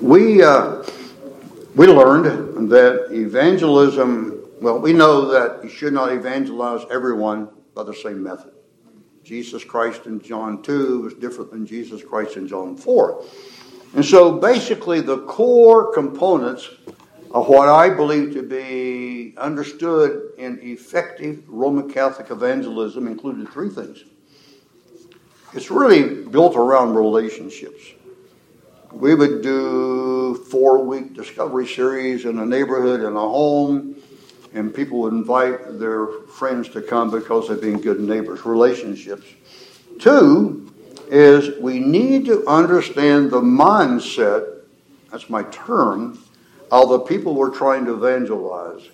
We, uh, we learned that evangelism, well, we know that you should not evangelize everyone by the same method. Jesus Christ in John 2 was different than Jesus Christ in John 4. And so basically, the core components of what I believe to be understood in effective Roman Catholic evangelism included three things. It's really built around relationships. We would do four week discovery series in a neighborhood, in a home, and people would invite their friends to come because they've been good neighbors, relationships. Two is we need to understand the mindset, that's my term, of the people we're trying to evangelize.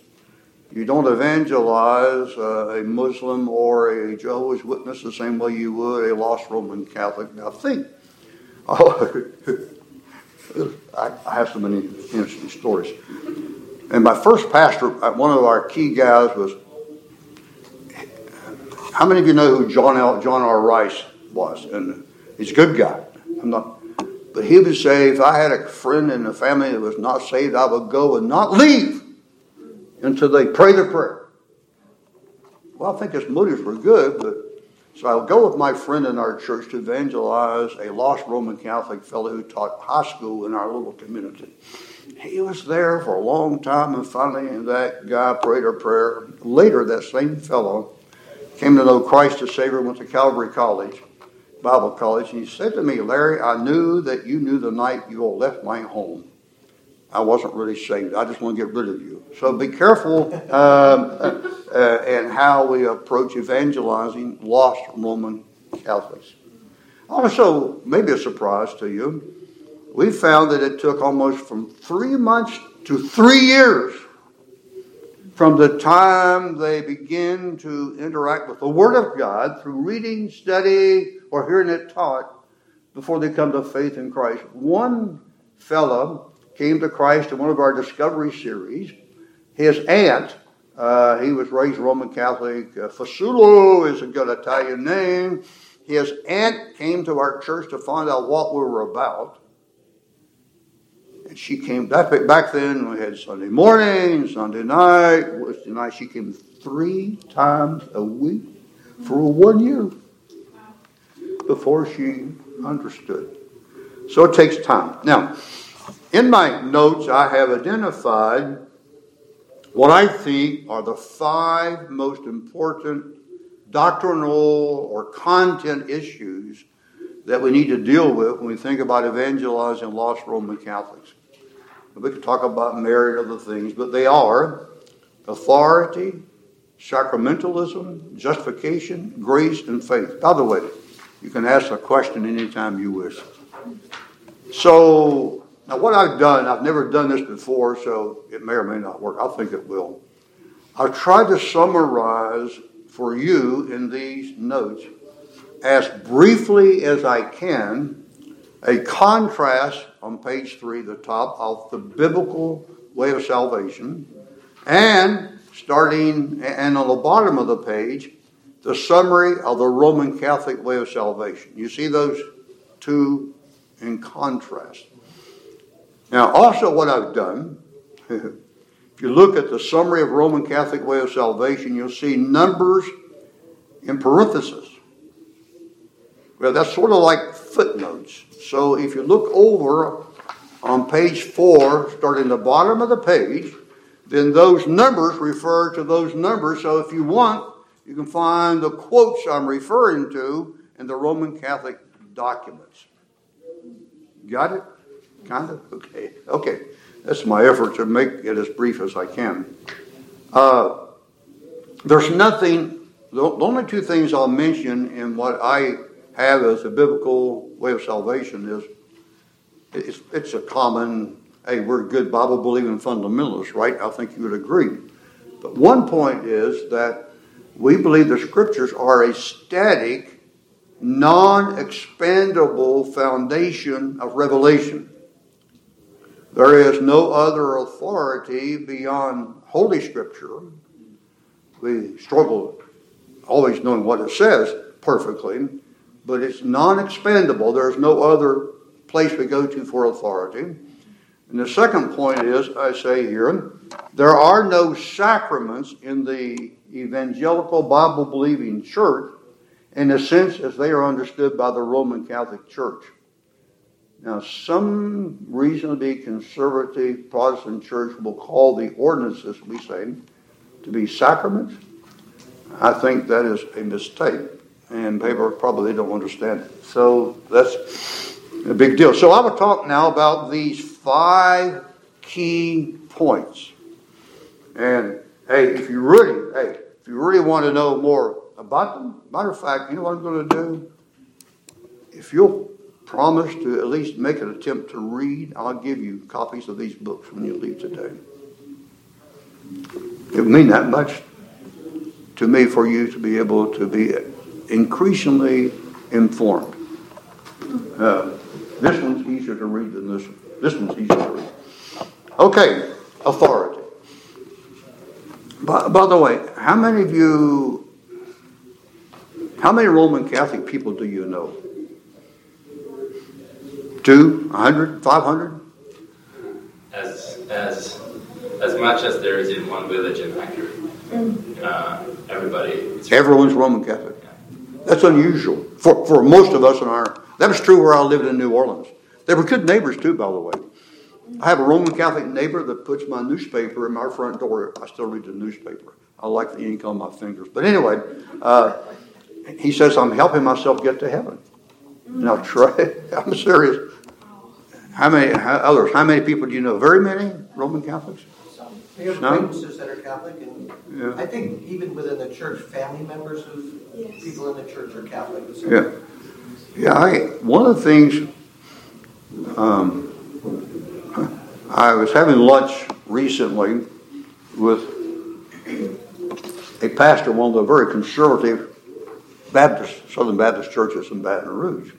You don't evangelize uh, a Muslim or a Jehovah's Witness the same way you would a lost Roman Catholic. Now think. Oh, I, I have so many interesting stories. And my first pastor, uh, one of our key guys was. How many of you know who John L. John R. Rice was? And he's a good guy. I'm not, but he would say, if I had a friend in the family that was not saved, I would go and not leave until they pray the prayer. Well, I think his motives were good, but so I'll go with my friend in our church to evangelize a lost Roman Catholic fellow who taught high school in our little community. He was there for a long time, and finally, that guy prayed a prayer. Later, that same fellow came to know Christ as Savior, went to Calvary College, Bible College, and he said to me, Larry, I knew that you knew the night you all left my home. I wasn't really saved. I just want to get rid of you. So be careful um, uh, and how we approach evangelizing lost Roman Catholics. Also, maybe a surprise to you, we found that it took almost from three months to three years from the time they begin to interact with the Word of God through reading, study, or hearing it taught before they come to faith in Christ. One fellow came to Christ in one of our discovery series. His aunt uh, he was raised Roman Catholic. Uh, Fasulo is a good Italian name. His aunt came to our church to find out what we were about. And she came back, back then. We had Sunday morning, Sunday night, Wednesday night. She came three times a week for one year before she understood. So it takes time. Now, in my notes, I have identified what I think are the five most important doctrinal or content issues that we need to deal with when we think about evangelizing lost Roman Catholics. We could talk about Mary and other things, but they are authority, sacramentalism, justification, grace, and faith. By the way, you can ask a question anytime you wish. So, now, what I've done, I've never done this before, so it may or may not work. I think it will. I've tried to summarize for you in these notes as briefly as I can a contrast on page three, the top, of the biblical way of salvation, and starting and on the bottom of the page, the summary of the Roman Catholic way of salvation. You see those two in contrast. Now, also, what I've done, if you look at the summary of Roman Catholic way of salvation, you'll see numbers in parentheses. Well, that's sort of like footnotes. So if you look over on page four, starting the bottom of the page, then those numbers refer to those numbers. So if you want, you can find the quotes I'm referring to in the Roman Catholic documents. Got it? Kind of? Okay. Okay. That's my effort to make it as brief as I can. Uh, there's nothing, the only two things I'll mention in what I have as a biblical way of salvation is it's, it's a common, hey, we're good Bible believing fundamentalists, right? I think you would agree. But one point is that we believe the scriptures are a static, non expandable foundation of revelation. There is no other authority beyond Holy Scripture. We struggle always knowing what it says perfectly, but it's non expendable. There's no other place we go to for authority. And the second point is, I say here, there are no sacraments in the evangelical Bible believing church in the sense as they are understood by the Roman Catholic Church. Now, some reasonably conservative Protestant church will call the ordinances, we say, to be sacraments. I think that is a mistake, and people probably don't understand it. So that's a big deal. So I will talk now about these five key points. And hey, if you really, hey, if you really want to know more about them, matter of fact, you know what I'm going to do? If you'll promise to at least make an attempt to read, I'll give you copies of these books when you leave today. It would mean that much to me for you to be able to be increasingly informed. Uh, this one's easier to read than this one. This one's easier to read. Okay, authority. By, by the way, how many of you, how many Roman Catholic people do you know? Two, a hundred, five hundred? As, as, as much as there is in one village in Hungary. Uh, everybody. Everyone's Roman Catholic. That's unusual for, for most of us in our. That was true where I lived in New Orleans. They were good neighbors too, by the way. I have a Roman Catholic neighbor that puts my newspaper in my front door. I still read the newspaper. I like the ink on my fingers. But anyway, uh, he says I'm helping myself get to heaven. Now try. I'm serious. How many how, others? How many people do you know? Very many Roman Catholics. Some. We have acquaintances that are Catholic, and Yeah. I think even within the church, family members of Yes. people in the church are Catholic. So Yeah, yeah. I, one of the things um, I was having lunch recently with a pastor, one of the very conservative Baptist, Southern Baptist churches in Baton Rouge,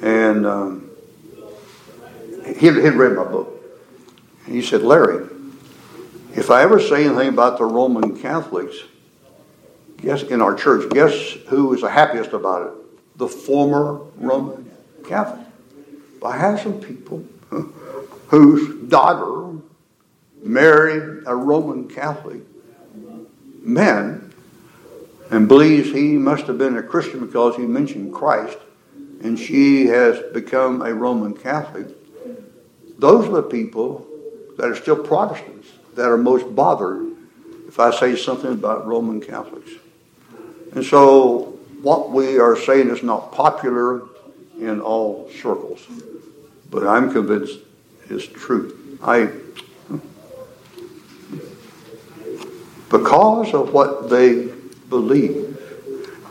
and um, he had he'd read my book. And he said, Larry, if I ever say anything about the Roman Catholics, guess in our church, guess who is the happiest about it? The former Roman Catholic. I have some people whose daughter married a Roman Catholic man and believes he must have been a Christian because he mentioned Christ and she has become a Roman Catholic. Those are the people that are still Protestants that are most bothered if I say something about Roman Catholics. And so what we are saying is not popular in all circles, but I'm convinced is true. I because of what they believe,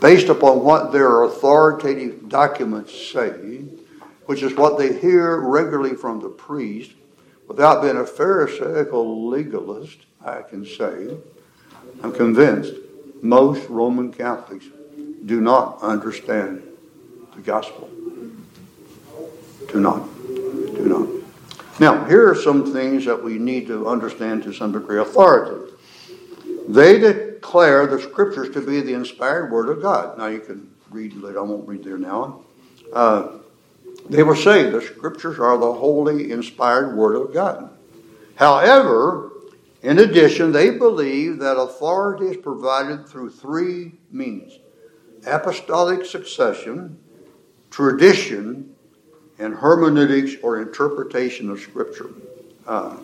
based upon what their authoritative documents say, which is what they hear regularly from the priest, without being a Pharisaical legalist, I can say, I'm convinced most Roman Catholics do not understand the gospel. Do not. Do not. Now, here are some things that we need to understand to some degree. Authority. They declare the scriptures to be the inspired word of God. Now, you can read. I won't read there now. Uh, they will say the scriptures are the holy, inspired word of God. However, in addition, they believe that authority is provided through three means apostolic succession, tradition, and hermeneutics or interpretation of Scripture. Uh,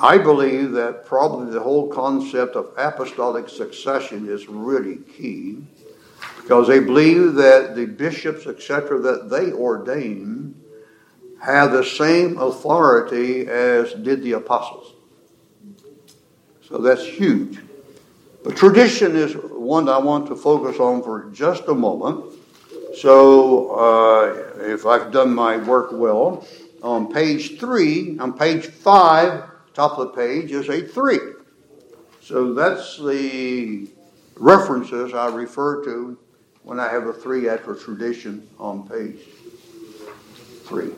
I believe that probably the whole concept of apostolic succession is really key because they believe that the bishops, etc., that they ordain have the same authority as did the apostles. So that's huge. Tradition is one I want to focus on for just a moment. So, uh, if I've done my work well, on page three, on page five, top of the page is a three. So that's the references I refer to when I have a three after tradition on page three.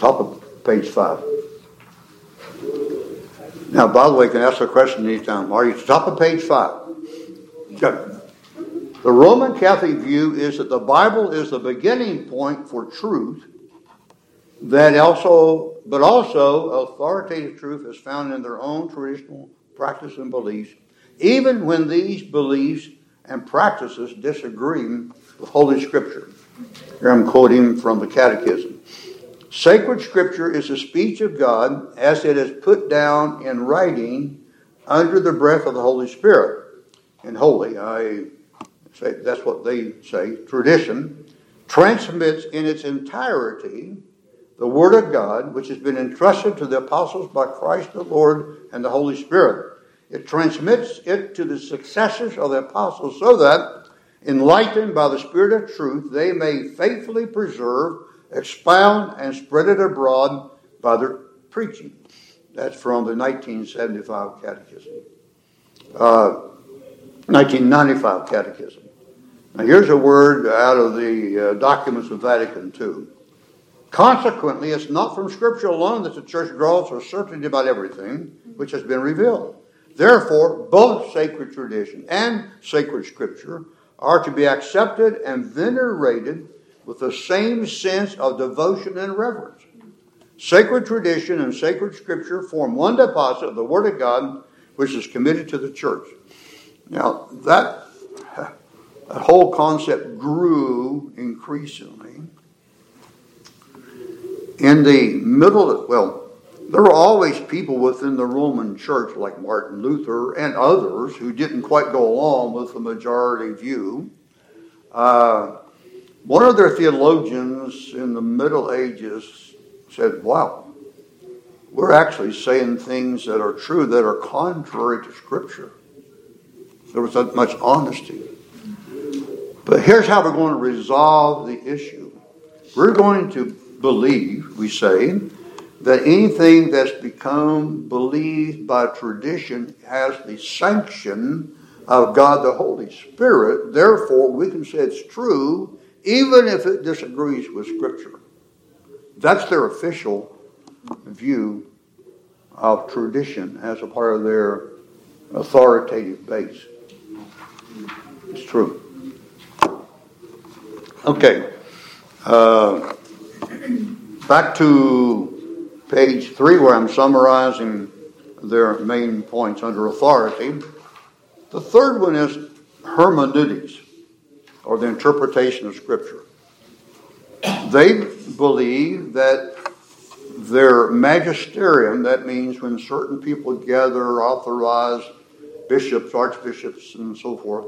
Top of page five. Now, by the way, you can ask a question anytime. Are you top of page five? The Roman Catholic view is that the Bible is the beginning point for truth, that also, but also authoritative truth is found in their own traditional practice and beliefs, even when these beliefs and practices disagreeing with Holy Scripture. Here I'm quoting from the Catechism. Sacred Scripture is the speech of God as it is put down in writing under the breath of the Holy Spirit. And holy, I say that's what they say, tradition, transmits in its entirety the Word of God, which has been entrusted to the apostles by Christ the Lord and the Holy Spirit. It transmits it to the successors of the apostles so that, enlightened by the Spirit of truth, they may faithfully preserve, expound, and spread it abroad by their preaching. That's from the 1975 Catechism. Uh, 1995 Catechism. Now, here's a word out of the uh, documents of Vatican II. Consequently, it's not from Scripture alone that the church draws her certainty about everything which has been revealed. Therefore, both sacred tradition and sacred Scripture are to be accepted and venerated with the same sense of devotion and reverence. Sacred tradition and sacred Scripture form one deposit of the Word of God which is committed to the church. Now, that, that whole concept grew increasingly in the middle of, well, there were always people within the Roman church like Martin Luther and others who didn't quite go along with the majority view. Uh, one of their theologians in the Middle Ages said, Wow, we're actually saying things that are true that are contrary to Scripture. There was that much honesty. But here's how we're going to resolve the issue. We're going to believe, we say, that anything that's become believed by tradition has the sanction of God the Holy Spirit. Therefore, we can say it's true even if it disagrees with Scripture. That's their official view of tradition as a part of their authoritative base. It's true. Okay. Uh, back to page three, where I'm summarizing their main points under authority. The third one is hermeneutics, or the interpretation of Scripture. They believe that their magisterium, that means when certain people gather, authorize bishops, archbishops, and so forth,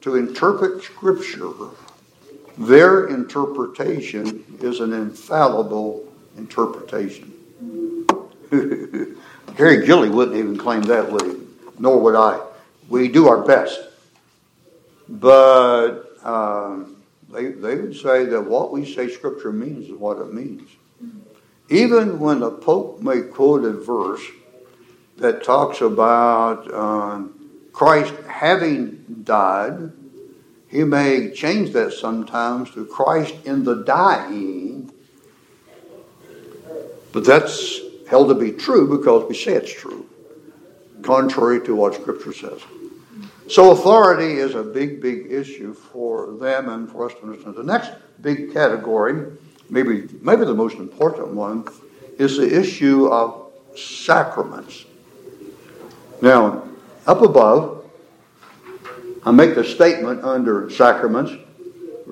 to interpret Scripture, their interpretation is an infallible interpretation. Gary Gilley wouldn't even claim that, would he? Nor would I. We do our best. But um, they, they would say that what we say Scripture means is what it means. Even when the Pope may quote a verse that talks about uh, Christ having died, he may change that sometimes to Christ in the dying, but that's held to be true because we say it's true, contrary to what Scripture says. So authority is a big, big issue for them and for us to understand. The next big category, maybe maybe the most important one, is the issue of sacraments. Now, up above, I make the statement under sacraments,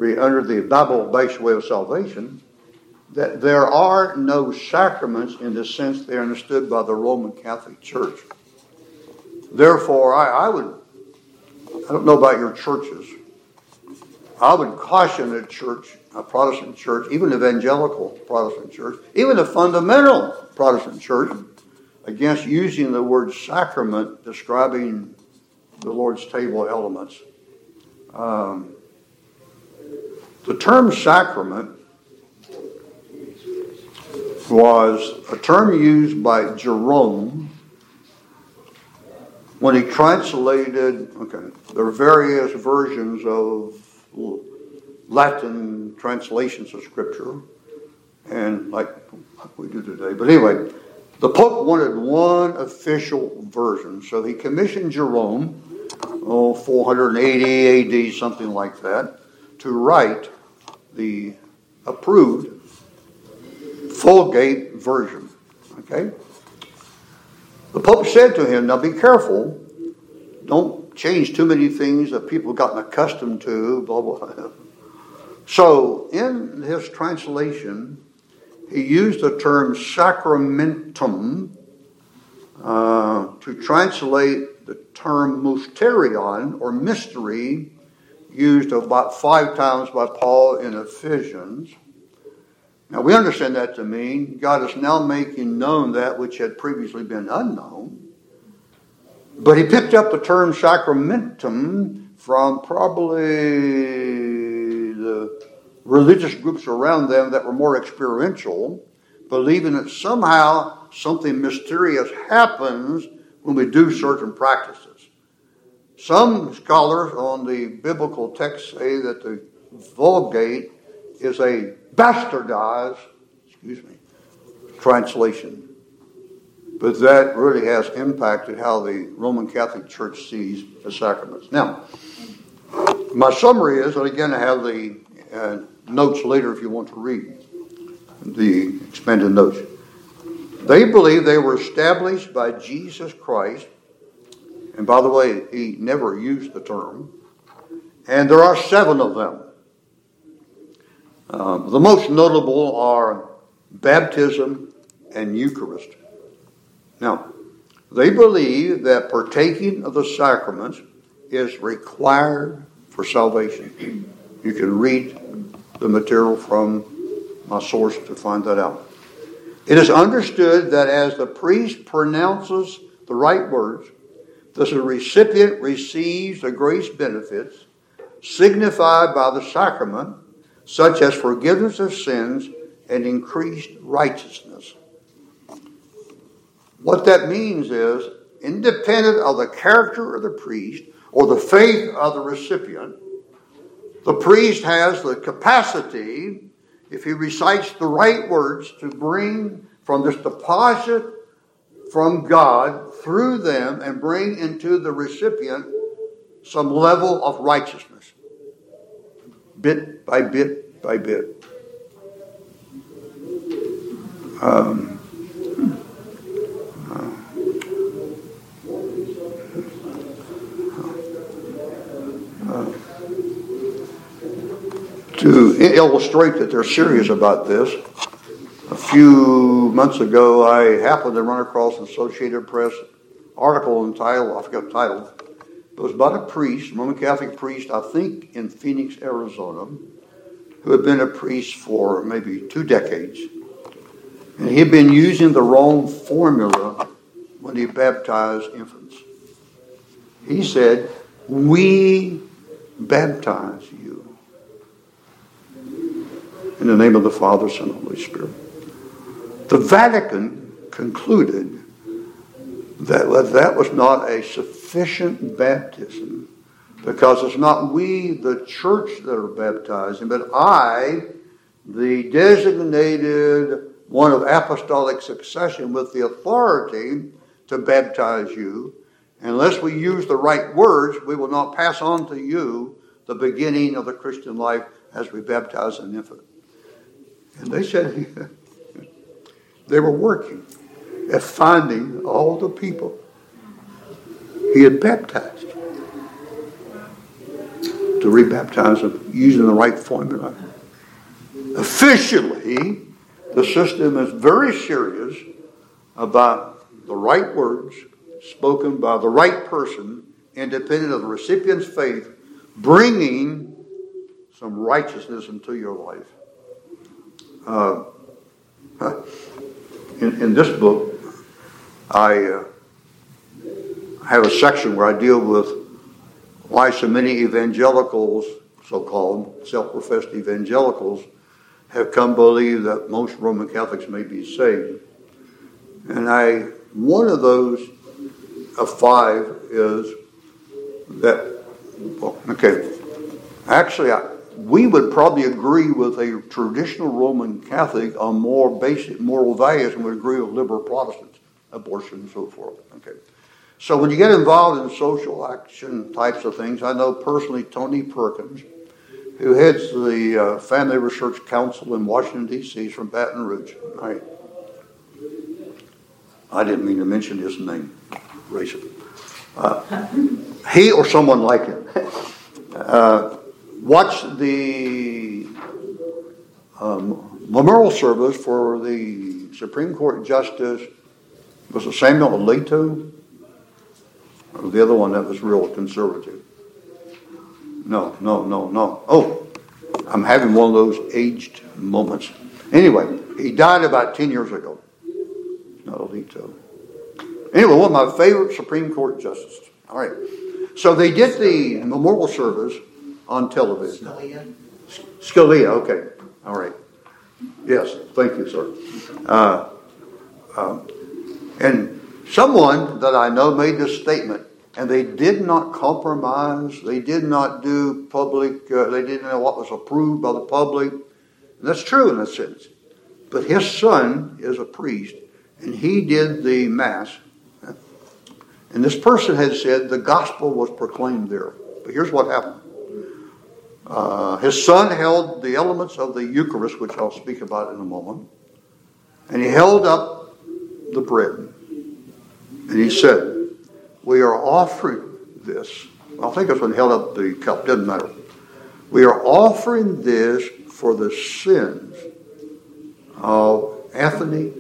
under the Bible based way of salvation, that there are no sacraments in the sense they are understood by the Roman Catholic Church. Therefore, I, I would, I don't know about your churches, I would caution a church, a Protestant church, even evangelical Protestant church, even a fundamental Protestant church, against using the word sacrament describing the Lord's table elements. Um, the term sacrament was a term used by Jerome when he translated, okay, there are various versions of Latin translations of Scripture, and like we do today. But anyway, the Pope wanted one official version, so he commissioned Jerome, oh, 480 AD, something like that, to write the approved Vulgate version. Okay? The Pope said to him, Now be careful. Don't change too many things that people have gotten accustomed to, blah, blah. So, in his translation, he used the term sacramentum uh, to translate the term mysterion or mystery used about five times by Paul in Ephesians. Now we understand that to mean God is now making known that which had previously been unknown. But he picked up the term sacramentum from probably the religious groups around them that were more experiential, believing that somehow something mysterious happens when we do certain practices. Some scholars on the biblical text say that the Vulgate is a bastardized, excuse me, translation. But that really has impacted how the Roman Catholic Church sees the sacraments. Now, my summary is, and again, I have the uh, notes later if you want to read the expanded notes. They believe they were established by Jesus Christ and by the way, he never used the term. And there are seven of them. Um, the most notable are baptism and Eucharist. Now, they believe that partaking of the sacraments is required for salvation. You can read the material from my source to find that out. It is understood that as the priest pronounces the right words, the recipient receives the grace benefits signified by the sacrament, such as forgiveness of sins and increased righteousness. What that means is, independent of the character of the priest or the faith of the recipient, the priest has the capacity, if he recites the right words, to bring from this deposit from God through them and bring into the recipient some level of righteousness, bit by bit by bit. Um, uh, to illustrate that they're serious about this, a few months ago, I happened to run across an Associated Press article entitled, I forget the title, it was about a priest, Roman Catholic priest, I think in Phoenix, Arizona, who had been a priest for maybe two decades. And he had been using the wrong formula when he baptized infants. He said, We baptize you. In the name of the Father, Son, and Holy Spirit. The Vatican concluded that that was not a sufficient baptism because it's not we, the church, that are baptizing, but I, the designated one of apostolic succession with the authority to baptize you. Unless we use the right words, we will not pass on to you the beginning of the Christian life as we baptize an infant. And they said, They were working at finding all the people he had baptized to rebaptize them using the right formula. Officially, the system is very serious about the right words spoken by the right person, independent of the recipient's faith, bringing some righteousness into your life. Uh, in, in this book, I uh, have a section where I deal with why so many evangelicals, so called self professed evangelicals, have come to believe that most Roman Catholics may be saved. And I, one of those of five is that, okay, actually, I, we would probably agree with a traditional Roman Catholic on more basic moral values and would agree with liberal Protestants, abortion and so forth. Okay. So when you get involved in social action types of things, I know personally Tony Perkins who heads the uh, Family Research Council in Washington, D.C. He's from Baton Rouge. Right. I didn't mean to mention his name, racism. Uh, he or someone like him. Uh, watched the um, memorial service for the Supreme Court Justice, was it Samuel Alito? Or the other one that was real conservative? No, no, no, no. Oh, I'm having one of those aged moments. Anyway, he died about 10 years ago. Not Alito. Anyway, one of my favorite Supreme Court justices. All right. So they did the memorial service on television. Scalia? Scalia, okay. All right. Yes, thank you, sir. Uh, um, and someone that I know made this statement, and they did not compromise. They did not do public, uh, they didn't know what was approved by the public. And that's true in a sense. But his son is a priest, and he did the Mass. And this person had said the gospel was proclaimed there. But here's what happened. Uh, his son held the elements of the Eucharist, which I'll speak about in a moment, and he held up the bread. And he said, We are offering this. I think it's when he held up the cup, doesn't matter. We are offering this for the sins of Anthony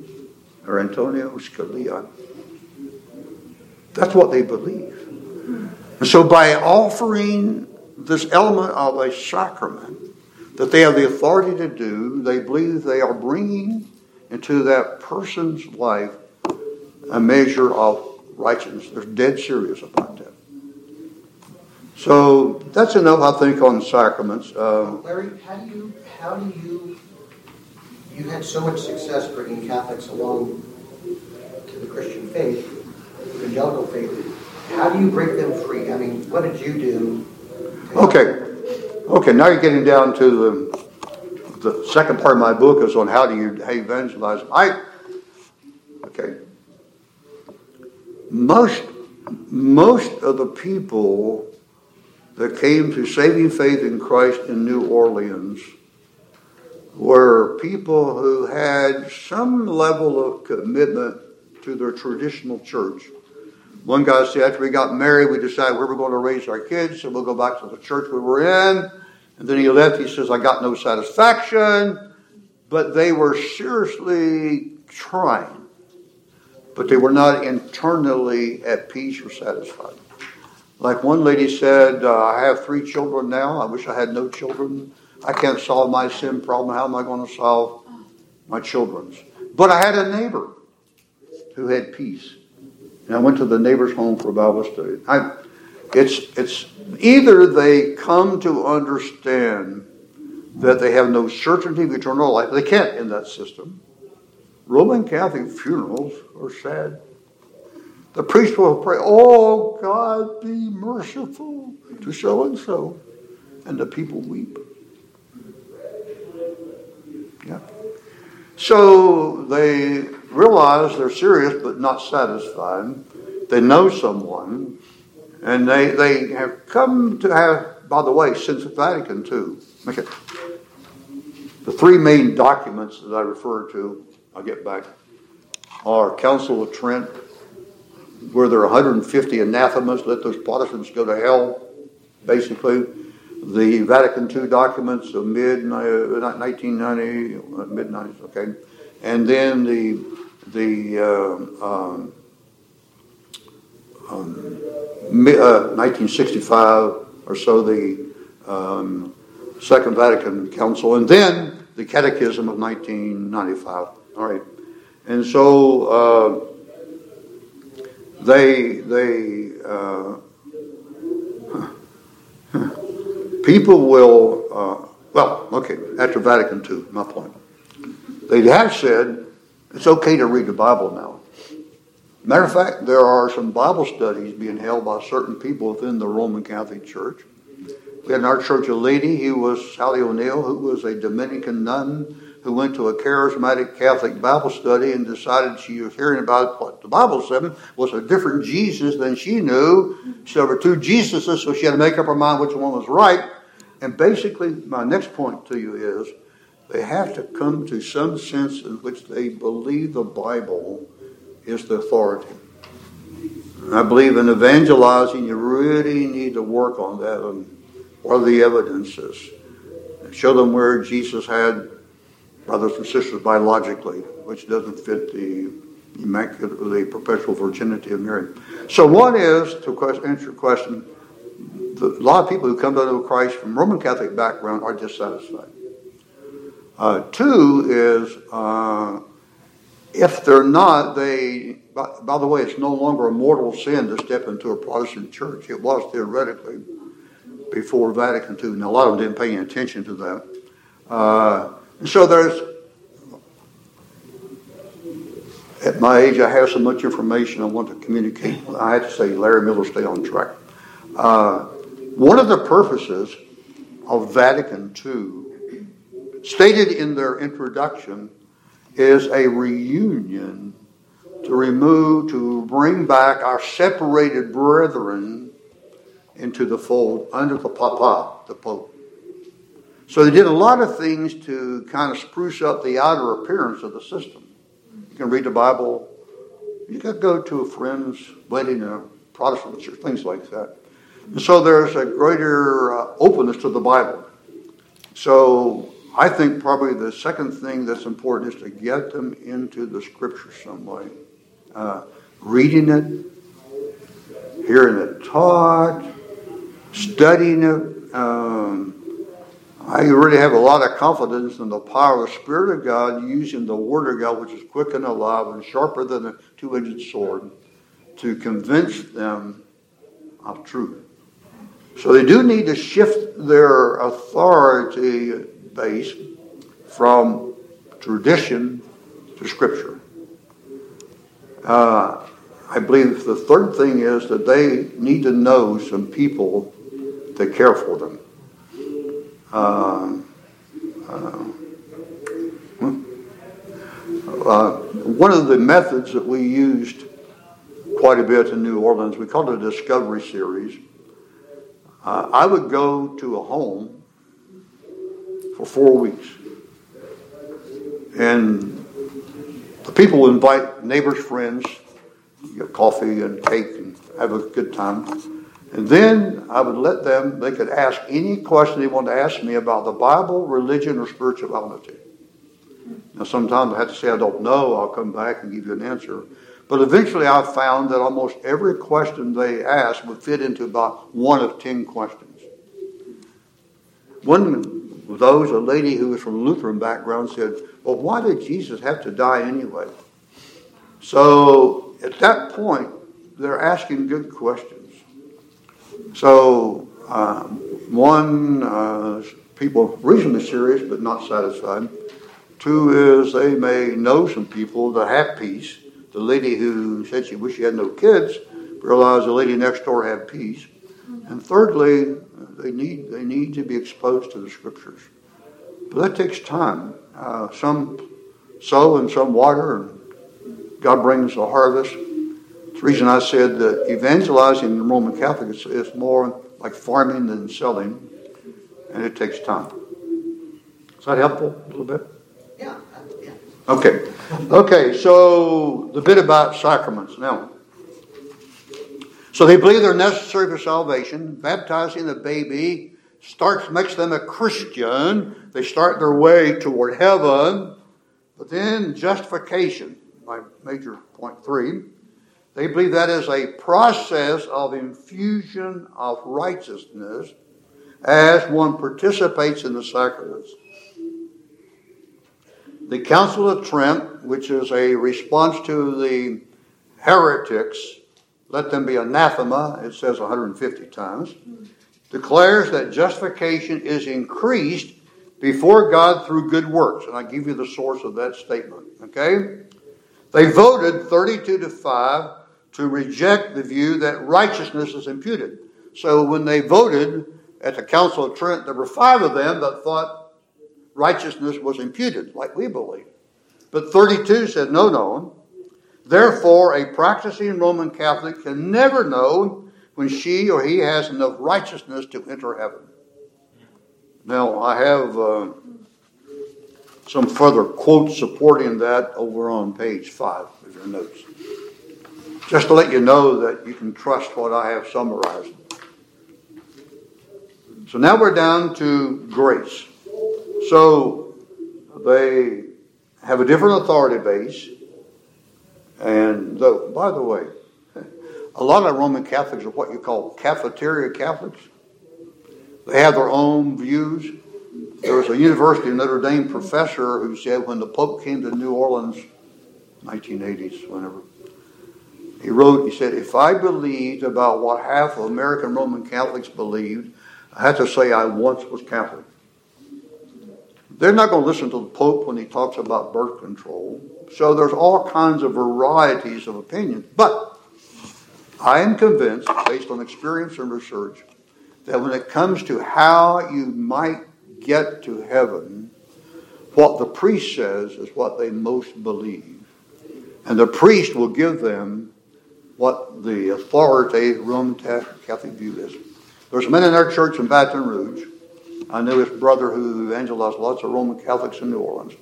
or Antonio Scalia. That's what they believe. And so by offering this element of a sacrament that they have the authority to do, they believe they are bringing into that person's life a measure of righteousness. They're dead serious about that. So that's enough, I think, on sacraments. Uh, Larry, how do you, how do you, you had so much success bringing Catholics along to the Christian faith, evangelical faith. How do you break them free? I mean, what did you do? Okay. Okay, now you're getting down to the the second part of my book is on how do you how you evangelize. I okay. Most most of the people that came to saving faith in Christ in New Orleans were people who had some level of commitment to their traditional church. One guy said, after we got married, we decided where we're going to raise our kids, so we'll go back to the church we were in. And then he left. He says, I got no satisfaction. But they were seriously trying. But they were not internally at peace or satisfied. Like one lady said, uh, I have three children now. I wish I had no children. I can't solve my sin problem. How am I going to solve my children's? But I had a neighbor who had peace. And I went to the neighbor's home for Bible study. I, it's, it's either they come to understand that they have no certainty of eternal life. They can't in that system. Roman Catholic funerals are sad. The priest will pray, Oh God, be merciful to so and so. And the people weep. Yeah. So they realize they're serious but not satisfied. They know someone, and they, they have come to have, by the way, since Vatican II, okay, the three main documents that I refer to, I'll get back, Our Council of Trent, where there are 150 anathemas, let those Protestants go to hell, basically. The Vatican II documents of mid 1990, mid 90s, okay, and then the the uh, um, um, uh, 1965 or so, the um, Second Vatican Council, and then the Catechism of 1995. All right, and so uh, they they uh, people will uh, well okay after Vatican II. My point. They have said it's okay to read the Bible now. Matter of fact, there are some Bible studies being held by certain people within the Roman Catholic Church. We had in our church a lady, who was Sally O'Neill, who was a Dominican nun who went to a charismatic Catholic Bible study and decided she was hearing about what the Bible said was a different Jesus than she knew. So there were two Jesuses, so she had to make up her mind which one was right. And basically, my next point to you is they have to come to some sense in which they believe the Bible is the authority. And I believe in evangelizing, you really need to work on that and what are the evidences. Show them where Jesus had brothers and sisters biologically, which doesn't fit the immaculate, the perpetual virginity of Mary. So one is, to answer your question, the, a lot of people who come to know Christ from Roman Catholic background are dissatisfied. Uh, two is, uh, if they're not, they, by, by, the way, it's no longer a mortal sin to step into a Protestant church. It was theoretically before Vatican II. Now, a lot of them didn't pay any attention to that. Uh, so there's, at my age, I have so much information I want to communicate. I have to say, Larry Miller, stay on track. Uh, one of the purposes of Vatican II, stated in their introduction, is a reunion to remove, to bring back our separated brethren into the fold under the Papa, the Pope. So they did a lot of things to kind of spruce up the outer appearance of the system. You can read the Bible. You can go to a friend's wedding in a Protestant church, things like that. And so there's a greater uh, openness to the Bible. So I think probably the second thing that's important is to get them into the Scripture some way. Uh, reading it, hearing it taught, studying it. Um, I really have a lot of confidence in the power of the Spirit of God using the Word of God, which is quick and alive and sharper than a two edged sword, to convince them of truth. So they do need to shift their authority base from tradition to Scripture. Uh, I believe the third thing is that they need to know some people that care for them. Uh, uh, uh, one of the methods that we used quite a bit in New Orleans, we called it a discovery series. Uh, I would go to a home for four weeks. And the people would invite neighbors, friends, get coffee and cake and have a good time. And then I would let them, they could ask any question they wanted to ask me about the Bible, religion, or spirituality. Now, sometimes I have to say, I don't know, I'll come back and give you an answer. But eventually I found that almost every question they asked would fit into about one of ten questions. One of those, a lady who was from Lutheran background, said, Well, why did Jesus have to die anyway? So at that point, they're asking good questions. So, um, one, uh, people reasonably serious but not satisfied. Two is they may know some people that have peace. The lady who said she wished she had no kids realized the lady next door had peace. And thirdly, they need they need to be exposed to the scriptures. But that takes time. Uh, some sow and some water, and God brings the harvest. The reason I said that evangelizing in Roman Catholic is, is more like farming than selling, and it takes time. Is that helpful a little bit? Yeah. yeah. Okay. Okay, so the bit about sacraments. Now, so they believe they're necessary for salvation. Baptizing the baby starts makes them a Christian. They start their way toward heaven. But then justification, my major point three, they believe that is a process of infusion of righteousness as one participates in the sacraments. The Council of Trent, which is a response to the heretics, let them be anathema, it says 150 times, declares that justification is increased before God through good works. And I give you the source of that statement. Okay? They voted 32 to 5 to reject the view that righteousness is imputed. So when they voted at the Council of Trent, there were five of them that thought righteousness was imputed, like we believe. But 32 said, no, no. Therefore, a practicing Roman Catholic can never know when she or he has enough righteousness to enter heaven. Now, I have uh, some further quotes supporting that over on page five of your notes. Just to let you know that you can trust what I have summarized. So now we're down to grace. So they have a different authority base. And the, by the way, a lot of Roman Catholics are what you call cafeteria Catholics. They have their own views. There was a University of Notre Dame professor who said when the Pope came to New Orleans, 1980s, whenever, he wrote, he said, if I believed about what half of American Roman Catholics believed, I had to say I once was Catholic. They're not going to listen to the Pope when he talks about birth control. So there's all kinds of varieties of opinions. But I am convinced, based on experience and research, that when it comes to how you might get to heaven, what the priest says is what they most believe. And the priest will give them what the authority Roman Catholic view is. There's a man in our church in Baton Rouge. I knew his brother who evangelized lots of Roman Catholics in New Orleans,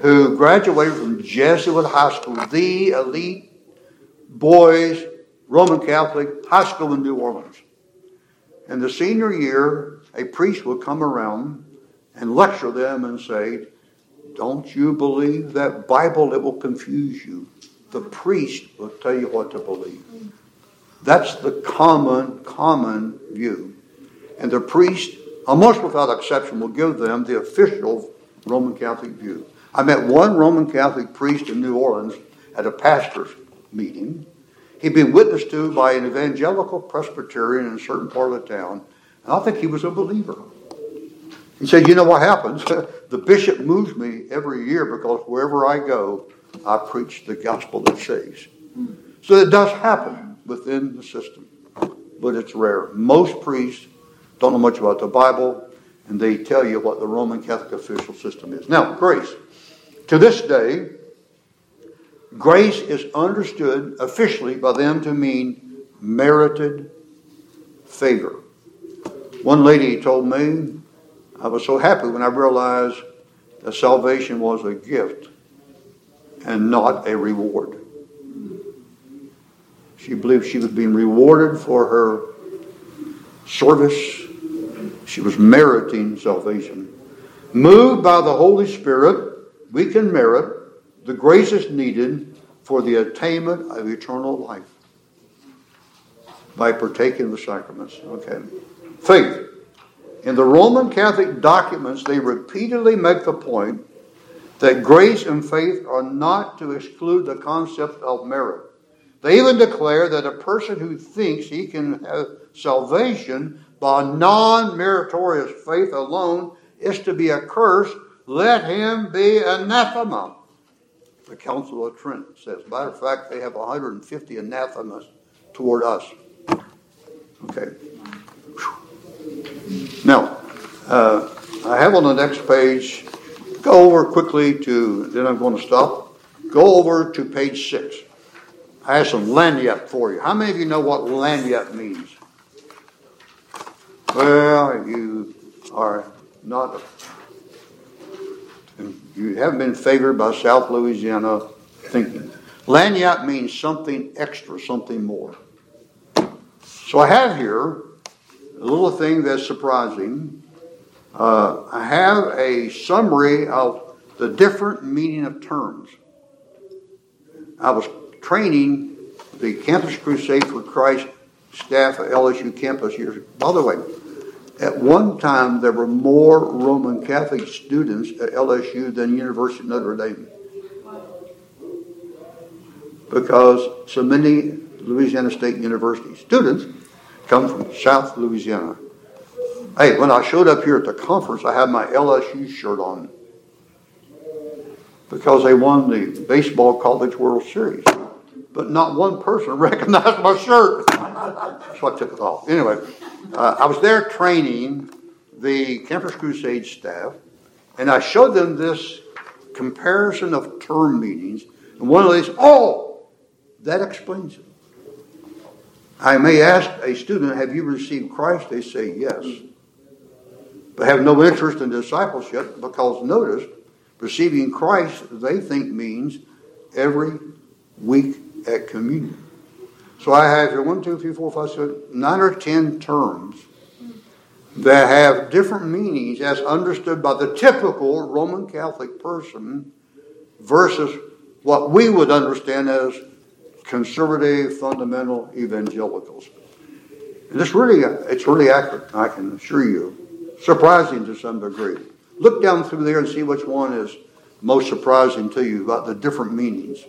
who graduated from Jesuit High School, the elite boys Roman Catholic high school in New Orleans. In the senior year, a priest would come around and lecture them and say, Don't you believe that Bible? It will confuse you. The priest will tell you what to believe. That's the common, common view. And the priest, almost without exception, will give them the official Roman Catholic view. I met one Roman Catholic priest in New Orleans at a pastor's meeting He'd been witnessed to by an evangelical Presbyterian in a certain part of the town, and I think he was a believer. He said, You know what happens? the bishop moves me every year because wherever I go, I preach the gospel that saves. So it does happen within the system, but it's rare. Most priests don't know much about the Bible, and they tell you what the Roman Catholic official system is. Now, grace. To this day, Grace is understood officially by them to mean merited favor. One lady told me, I was so happy when I realized that salvation was a gift and not a reward. She believed she was being rewarded for her service. She was meriting salvation. Moved by the Holy Spirit, we can merit the grace is needed for the attainment of eternal life by partaking of the sacraments. Okay. Faith. In the Roman Catholic documents, they repeatedly make the point that grace and faith are not to exclude the concept of merit. They even declare that a person who thinks he can have salvation by non meritorious faith alone is to be accursed. Let him be anathema the Council of Trent says. Matter of fact, they have 150 anathemas toward us. Okay. Now, uh, I have on the next page, go over quickly to, then I'm going to stop. Go over to page six. I have some lagniappe for you. How many of you know what lagniappe means? Well, you are not you haven't been favored by South Louisiana thinking. Lagniappe means something extra, something more. So I have here a little thing that's surprising. Uh, I have a summary of the different meaning of terms. I was training the Campus Crusade for Christ staff at LSU campus years. By the way, at one time, there were more Roman Catholic students at LSU than University of Notre Dame. Because so many Louisiana State University students come from South Louisiana. Hey, when I showed up here at the conference, I had my LSU shirt on because they won the Baseball College World Series. But not one person recognized my shirt. so I took it off. Anyway, uh, I was there training the Campus Crusade staff, and I showed them this comparison of term meanings. And one of these, oh, that explains it. I may ask a student, Have you received Christ? They say yes. Have no interest in discipleship because notice, receiving Christ they think means every week at communion. So I have here one, two, three, four, five, six, nine or ten terms that have different meanings as understood by the typical Roman Catholic person versus what we would understand as conservative fundamental evangelicals. And it's really, it's really accurate, I can assure you. Surprising to some degree. Look down through there and see which one is most surprising to you about the different meanings.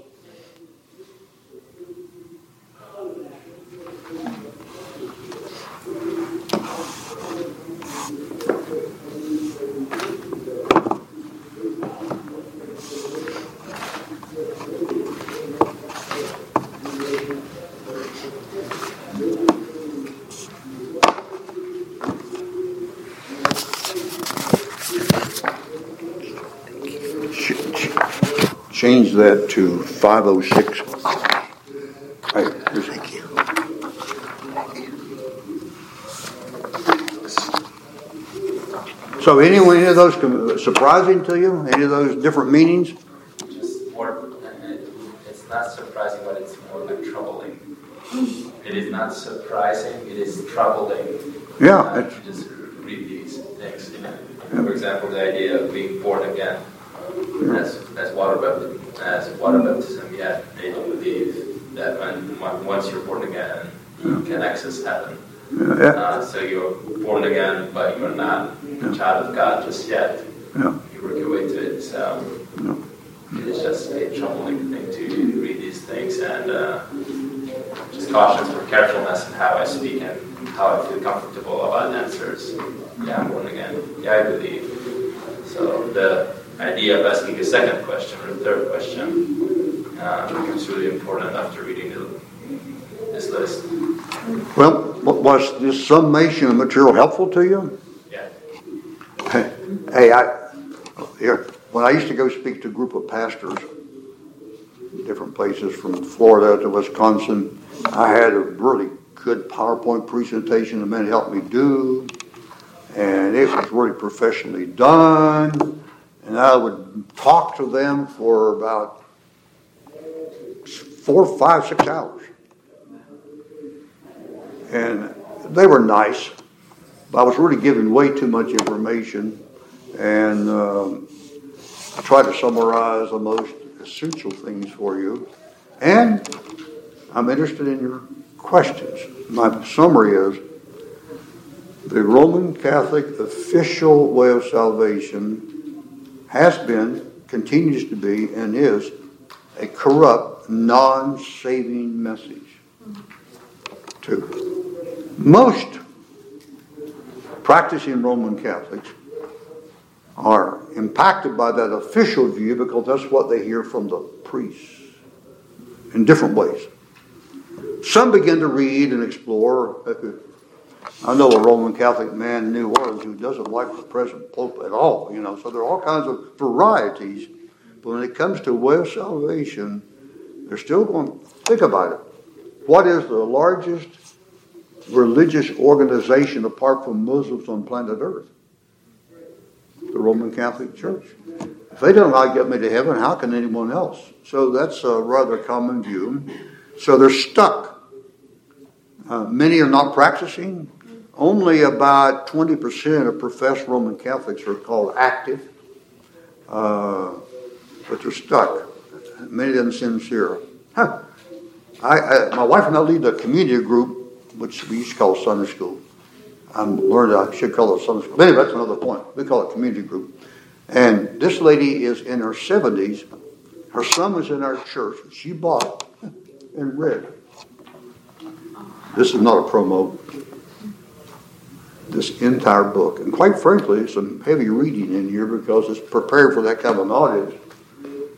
Change that to 506. Right, thank you. So, any, any of those surprising to you? Any of those different meanings? Just more, it's not surprising, but it's more like troubling. It is not surprising, it is troubling. Yeah. Uh, just read these things. You know? For example, the idea of being born again as, as water baptism, as water baptism, yet they don't believe that when, once you're born again, you can access heaven. Yeah. Uh, so you're born again, but you're not a child of God just yet. Yeah. You work your way to it. So it's just a troubling thing to read these things and uh, just cautions for carefulness in how I speak and how I feel comfortable about answers. Yeah, I'm born again. Yeah, I believe. So the idea of asking a second question or a third question uh, becomes really important after reading the, this list. Well, was this summation of material helpful to you? Yeah. Hey, I here when I used to go speak to a group of pastors, different places from Florida to Wisconsin, I had a really good PowerPoint presentation the man helped me do, and it was really professionally done and I would talk to them for about four, five, six hours. And they were nice, but I was really giving way too much information, and um, I tried to summarize the most essential things for you. And I'm interested in your questions. My summary is the Roman Catholic official way of salvation has been, continues to be, and is a corrupt, non saving message. To most practicing Roman Catholics are impacted by that official view because that's what they hear from the priests in different ways. Some begin to read and explore uh, uh, I know a Roman Catholic man in New Orleans who doesn't like the present Pope at all, you know, so there are all kinds of varieties. But when it comes to way of salvation, they're still going to think about it. What is the largest religious organization apart from Muslims on planet Earth? The Roman Catholic Church. If they don't like get me to heaven, how can anyone else? So that's a rather common view. So they're stuck. Uh, many are not practicing. Only about 20% of professed Roman Catholics are called active, uh, but they're stuck. Many of them sincere. Huh. I, I, my wife and I lead a community group, which we used to call Sunday school. I'm learned I should call it Sunday school. But anyway, that's another point. We call it community group. And this lady is in her 70s. Her son was in our church. She bought and read. This is not a promo this entire book. And quite frankly, some heavy reading in here because it's prepared for that kind of an audience.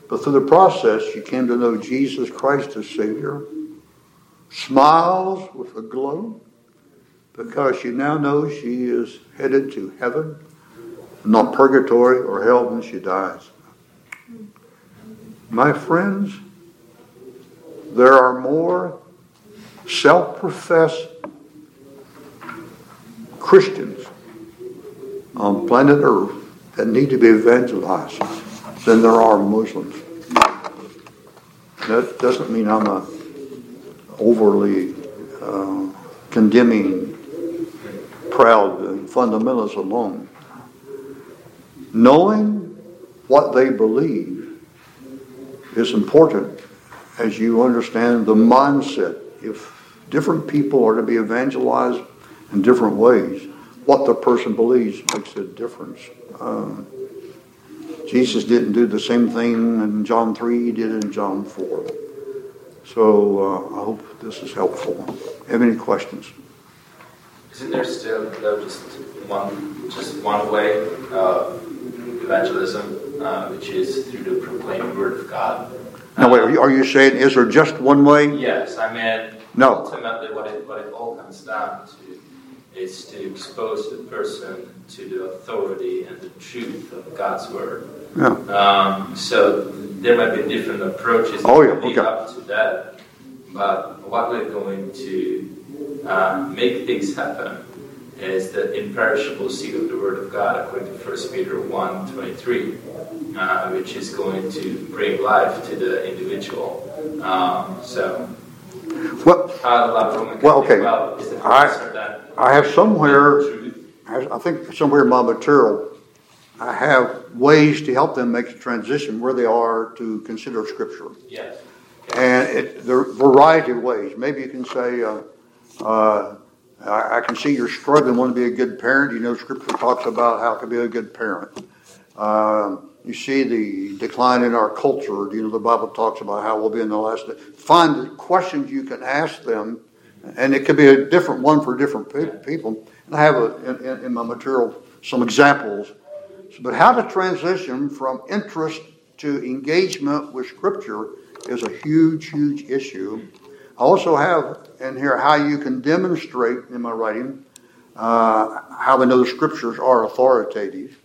But through the process, she came to know Jesus Christ as Savior, smiles with a glow because she now knows she is headed to heaven, not purgatory or hell when she dies. My friends, there are more self professed Christians on planet Earth that need to be evangelized than there are Muslims. That doesn't mean I'm a overly uh, condemning, proud fundamentalist alone. Knowing what they believe is important as you understand the mindset. If different people are to be evangelized in different ways, what the person believes makes a difference. Um, Jesus didn't do the same thing in John 3 he did in John 4. So uh, I hope this is helpful. Have any questions? Isn't there still though just one just one way of evangelism, uh, which is through the proclaimed word of God? Now, wait, are you, are you saying is there just one way? Yes, I mean no. ultimately what it what it all comes down to is to expose the person to the authority and the truth of God's word. Yeah. Um, so there might be different approaches oh, yeah. okay. up to that, but what we're going to uh, make things happen is the imperishable seed of the Word of God, according to 1 Peter 1 23, uh, which is going to bring life to the individual. Um, so, well, well okay. I, I have somewhere, I think somewhere in my material, I have ways to help them make the transition where they are to consider Scripture. Yes. And it, there are a variety of ways. Maybe you can say, uh, uh, I, I, can see you're struggling, want to be a good parent. You know, Scripture talks about how to be a good parent. Uh, you see the decline in our culture. You know, the Bible talks about how we'll be in the last day. Find questions you can ask them, and it could be a different one for different pe- people. And I have a, in, in my material some examples. But how to transition from interest to engagement with Scripture is a huge, huge issue. I also have in here how you can demonstrate in my writing uh, how we know the Scriptures are authoritative.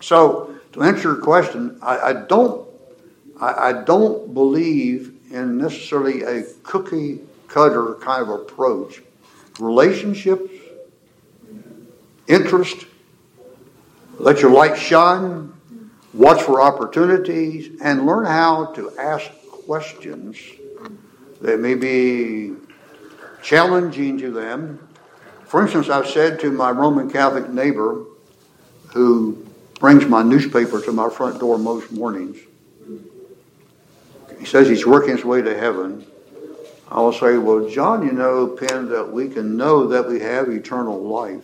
So, to answer your question, I, I don't, I, I don't believe in necessarily a cookie cutter kind of approach. Relationships, interest, let your light shine, watch for opportunities, and learn how to ask questions that may be challenging to them. For instance, I've said to my Roman Catholic neighbor who brings my newspaper to my front door most mornings, he says he's working his way to heaven. I will say, Well, John, you know, Penn, that we can know that we have eternal life.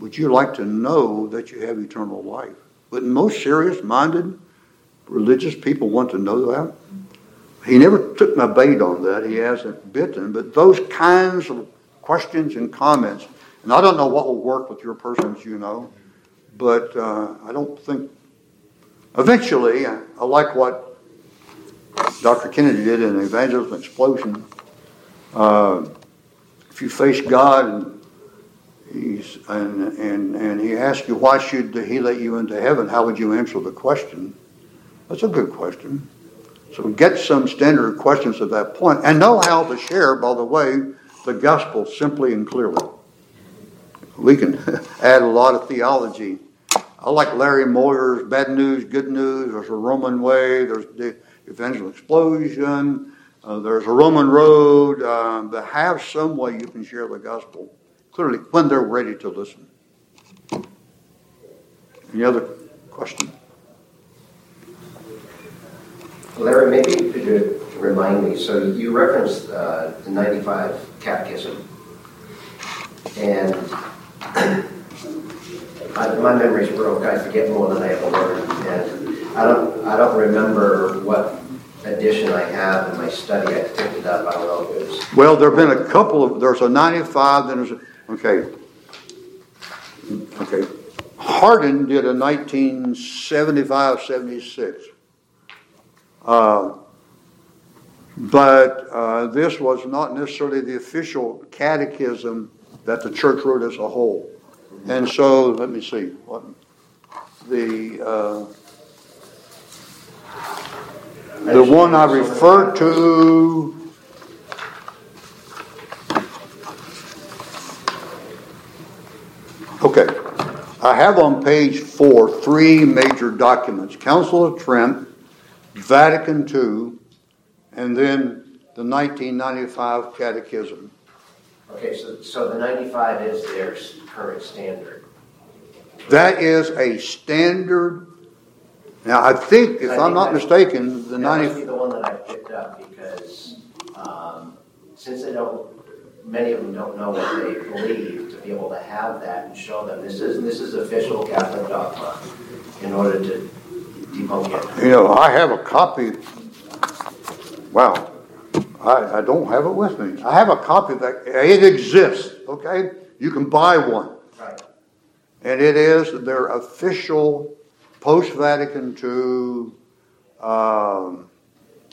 Would you like to know that you have eternal life? But most serious minded religious people want to know that. He never took my bait on that. He hasn't bitten. But those kinds of questions and comments, and I don't know what will work with your persons, you know, but uh, I don't think. Eventually, I, I like what Dr. Kennedy did in the Evangelism Explosion. Uh, if you face God and he's and, and and he asks you why should he let you into heaven, how would you answer the question? That's a good question. So get some standard questions at that point and know how to share, by the way, the gospel simply and clearly. We can add a lot of theology. I like Larry Moyer's bad news, good news. There's a Roman way. There's the evangelical explosion. Uh, there's a Roman road. Uh, but have some way you can share the gospel clearly when they're ready to listen. Any other question? Larry, maybe could you remind me? So you referenced uh, the 95 Catechism, and I, my memory's broke. I forget more than I ever learned, and I don't I don't remember what edition I have in my study. I picked it up. I don't know if it was. Well, there have been a couple of. There's a 95. Then there's a, okay. Okay. Hardon did a 1975 76. Uh, but uh, this was not necessarily the official catechism that the church wrote as a whole. And so, let me see. What, the uh, the one I refer to. Okay. I have on page four three major documents Council of Trent, Vatican II, and then the 1995 Catechism. Okay, so, so the 95 is their current standard. That is a standard. Now, I think, if I I'm not mistaken, the That must 90. be the one that I picked up because, um, since they don't, many of them don't know what they believe, to be able to have that and show them, this is, this is official Catholic dogma in order to debunk it. You know, I have a copy. Wow. I, I don't have it with me. I have a copy of that it exists, okay? You can buy one. Right. And it is their official post Vatican II um,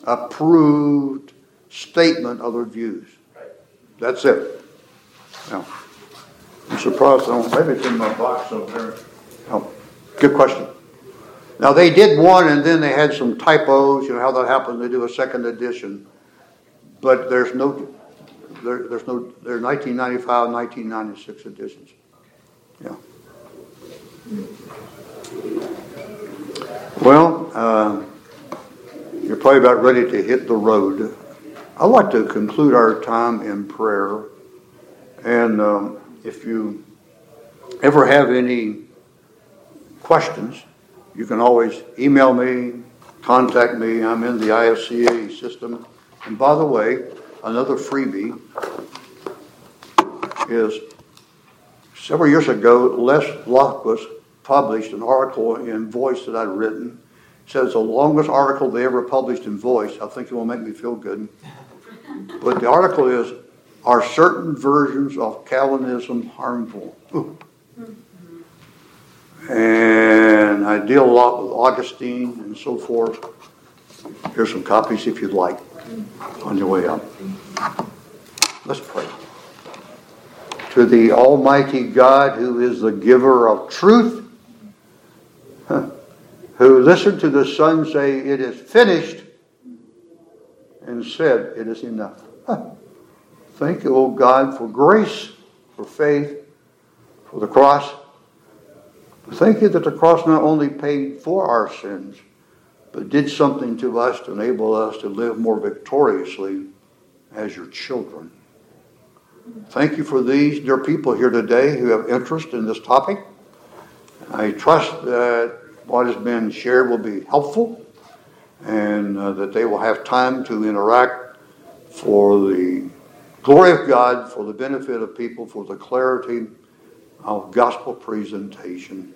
approved statement of their views. Right. That's it. Now, I'm surprised, I don't, maybe it's in my box over there. Oh, good question. Now, they did one and then they had some typos, you know how that happens, they do a second edition. But there's no, there, there's no, there are 1995, 1996 editions. Yeah. Well, uh, you're probably about ready to hit the road. I'd like to conclude our time in prayer. And um, if you ever have any questions, you can always email me, contact me. I'm in the IFCA system. And by the way, another freebie is several years ago, Les Lofquist published an article in Voice that I'd written. It says the longest article they ever published in Voice. I think it will make me feel good. But the article is Are certain versions of Calvinism harmful? And I deal a lot with Augustine and so forth. Here's some copies if you'd like on your way up. Let's pray. To the Almighty God, who is the giver of truth, who listened to the Son say, It is finished, and said, It is enough. Thank you, O God, for grace, for faith, for the cross. Thank you that the cross not only paid for our sins, but did something to us to enable us to live more victoriously as your children. Thank you for these dear people here today who have interest in this topic. I trust that what has been shared will be helpful and uh, that they will have time to interact for the glory of God, for the benefit of people, for the clarity of gospel presentation.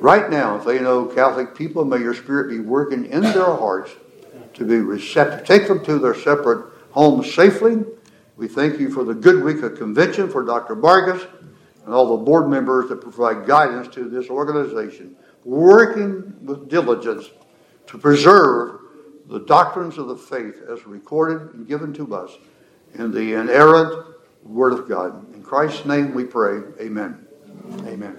Right now, if they know Catholic people, may your Spirit be working in their hearts to be receptive. Take them to their separate homes safely. We thank you for the good week of convention for Dr. Vargas and all the board members that provide guidance to this organization, working with diligence to preserve the doctrines of the faith as recorded and given to us in the inerrant Word of God. In Christ's name we pray. Amen. Amen.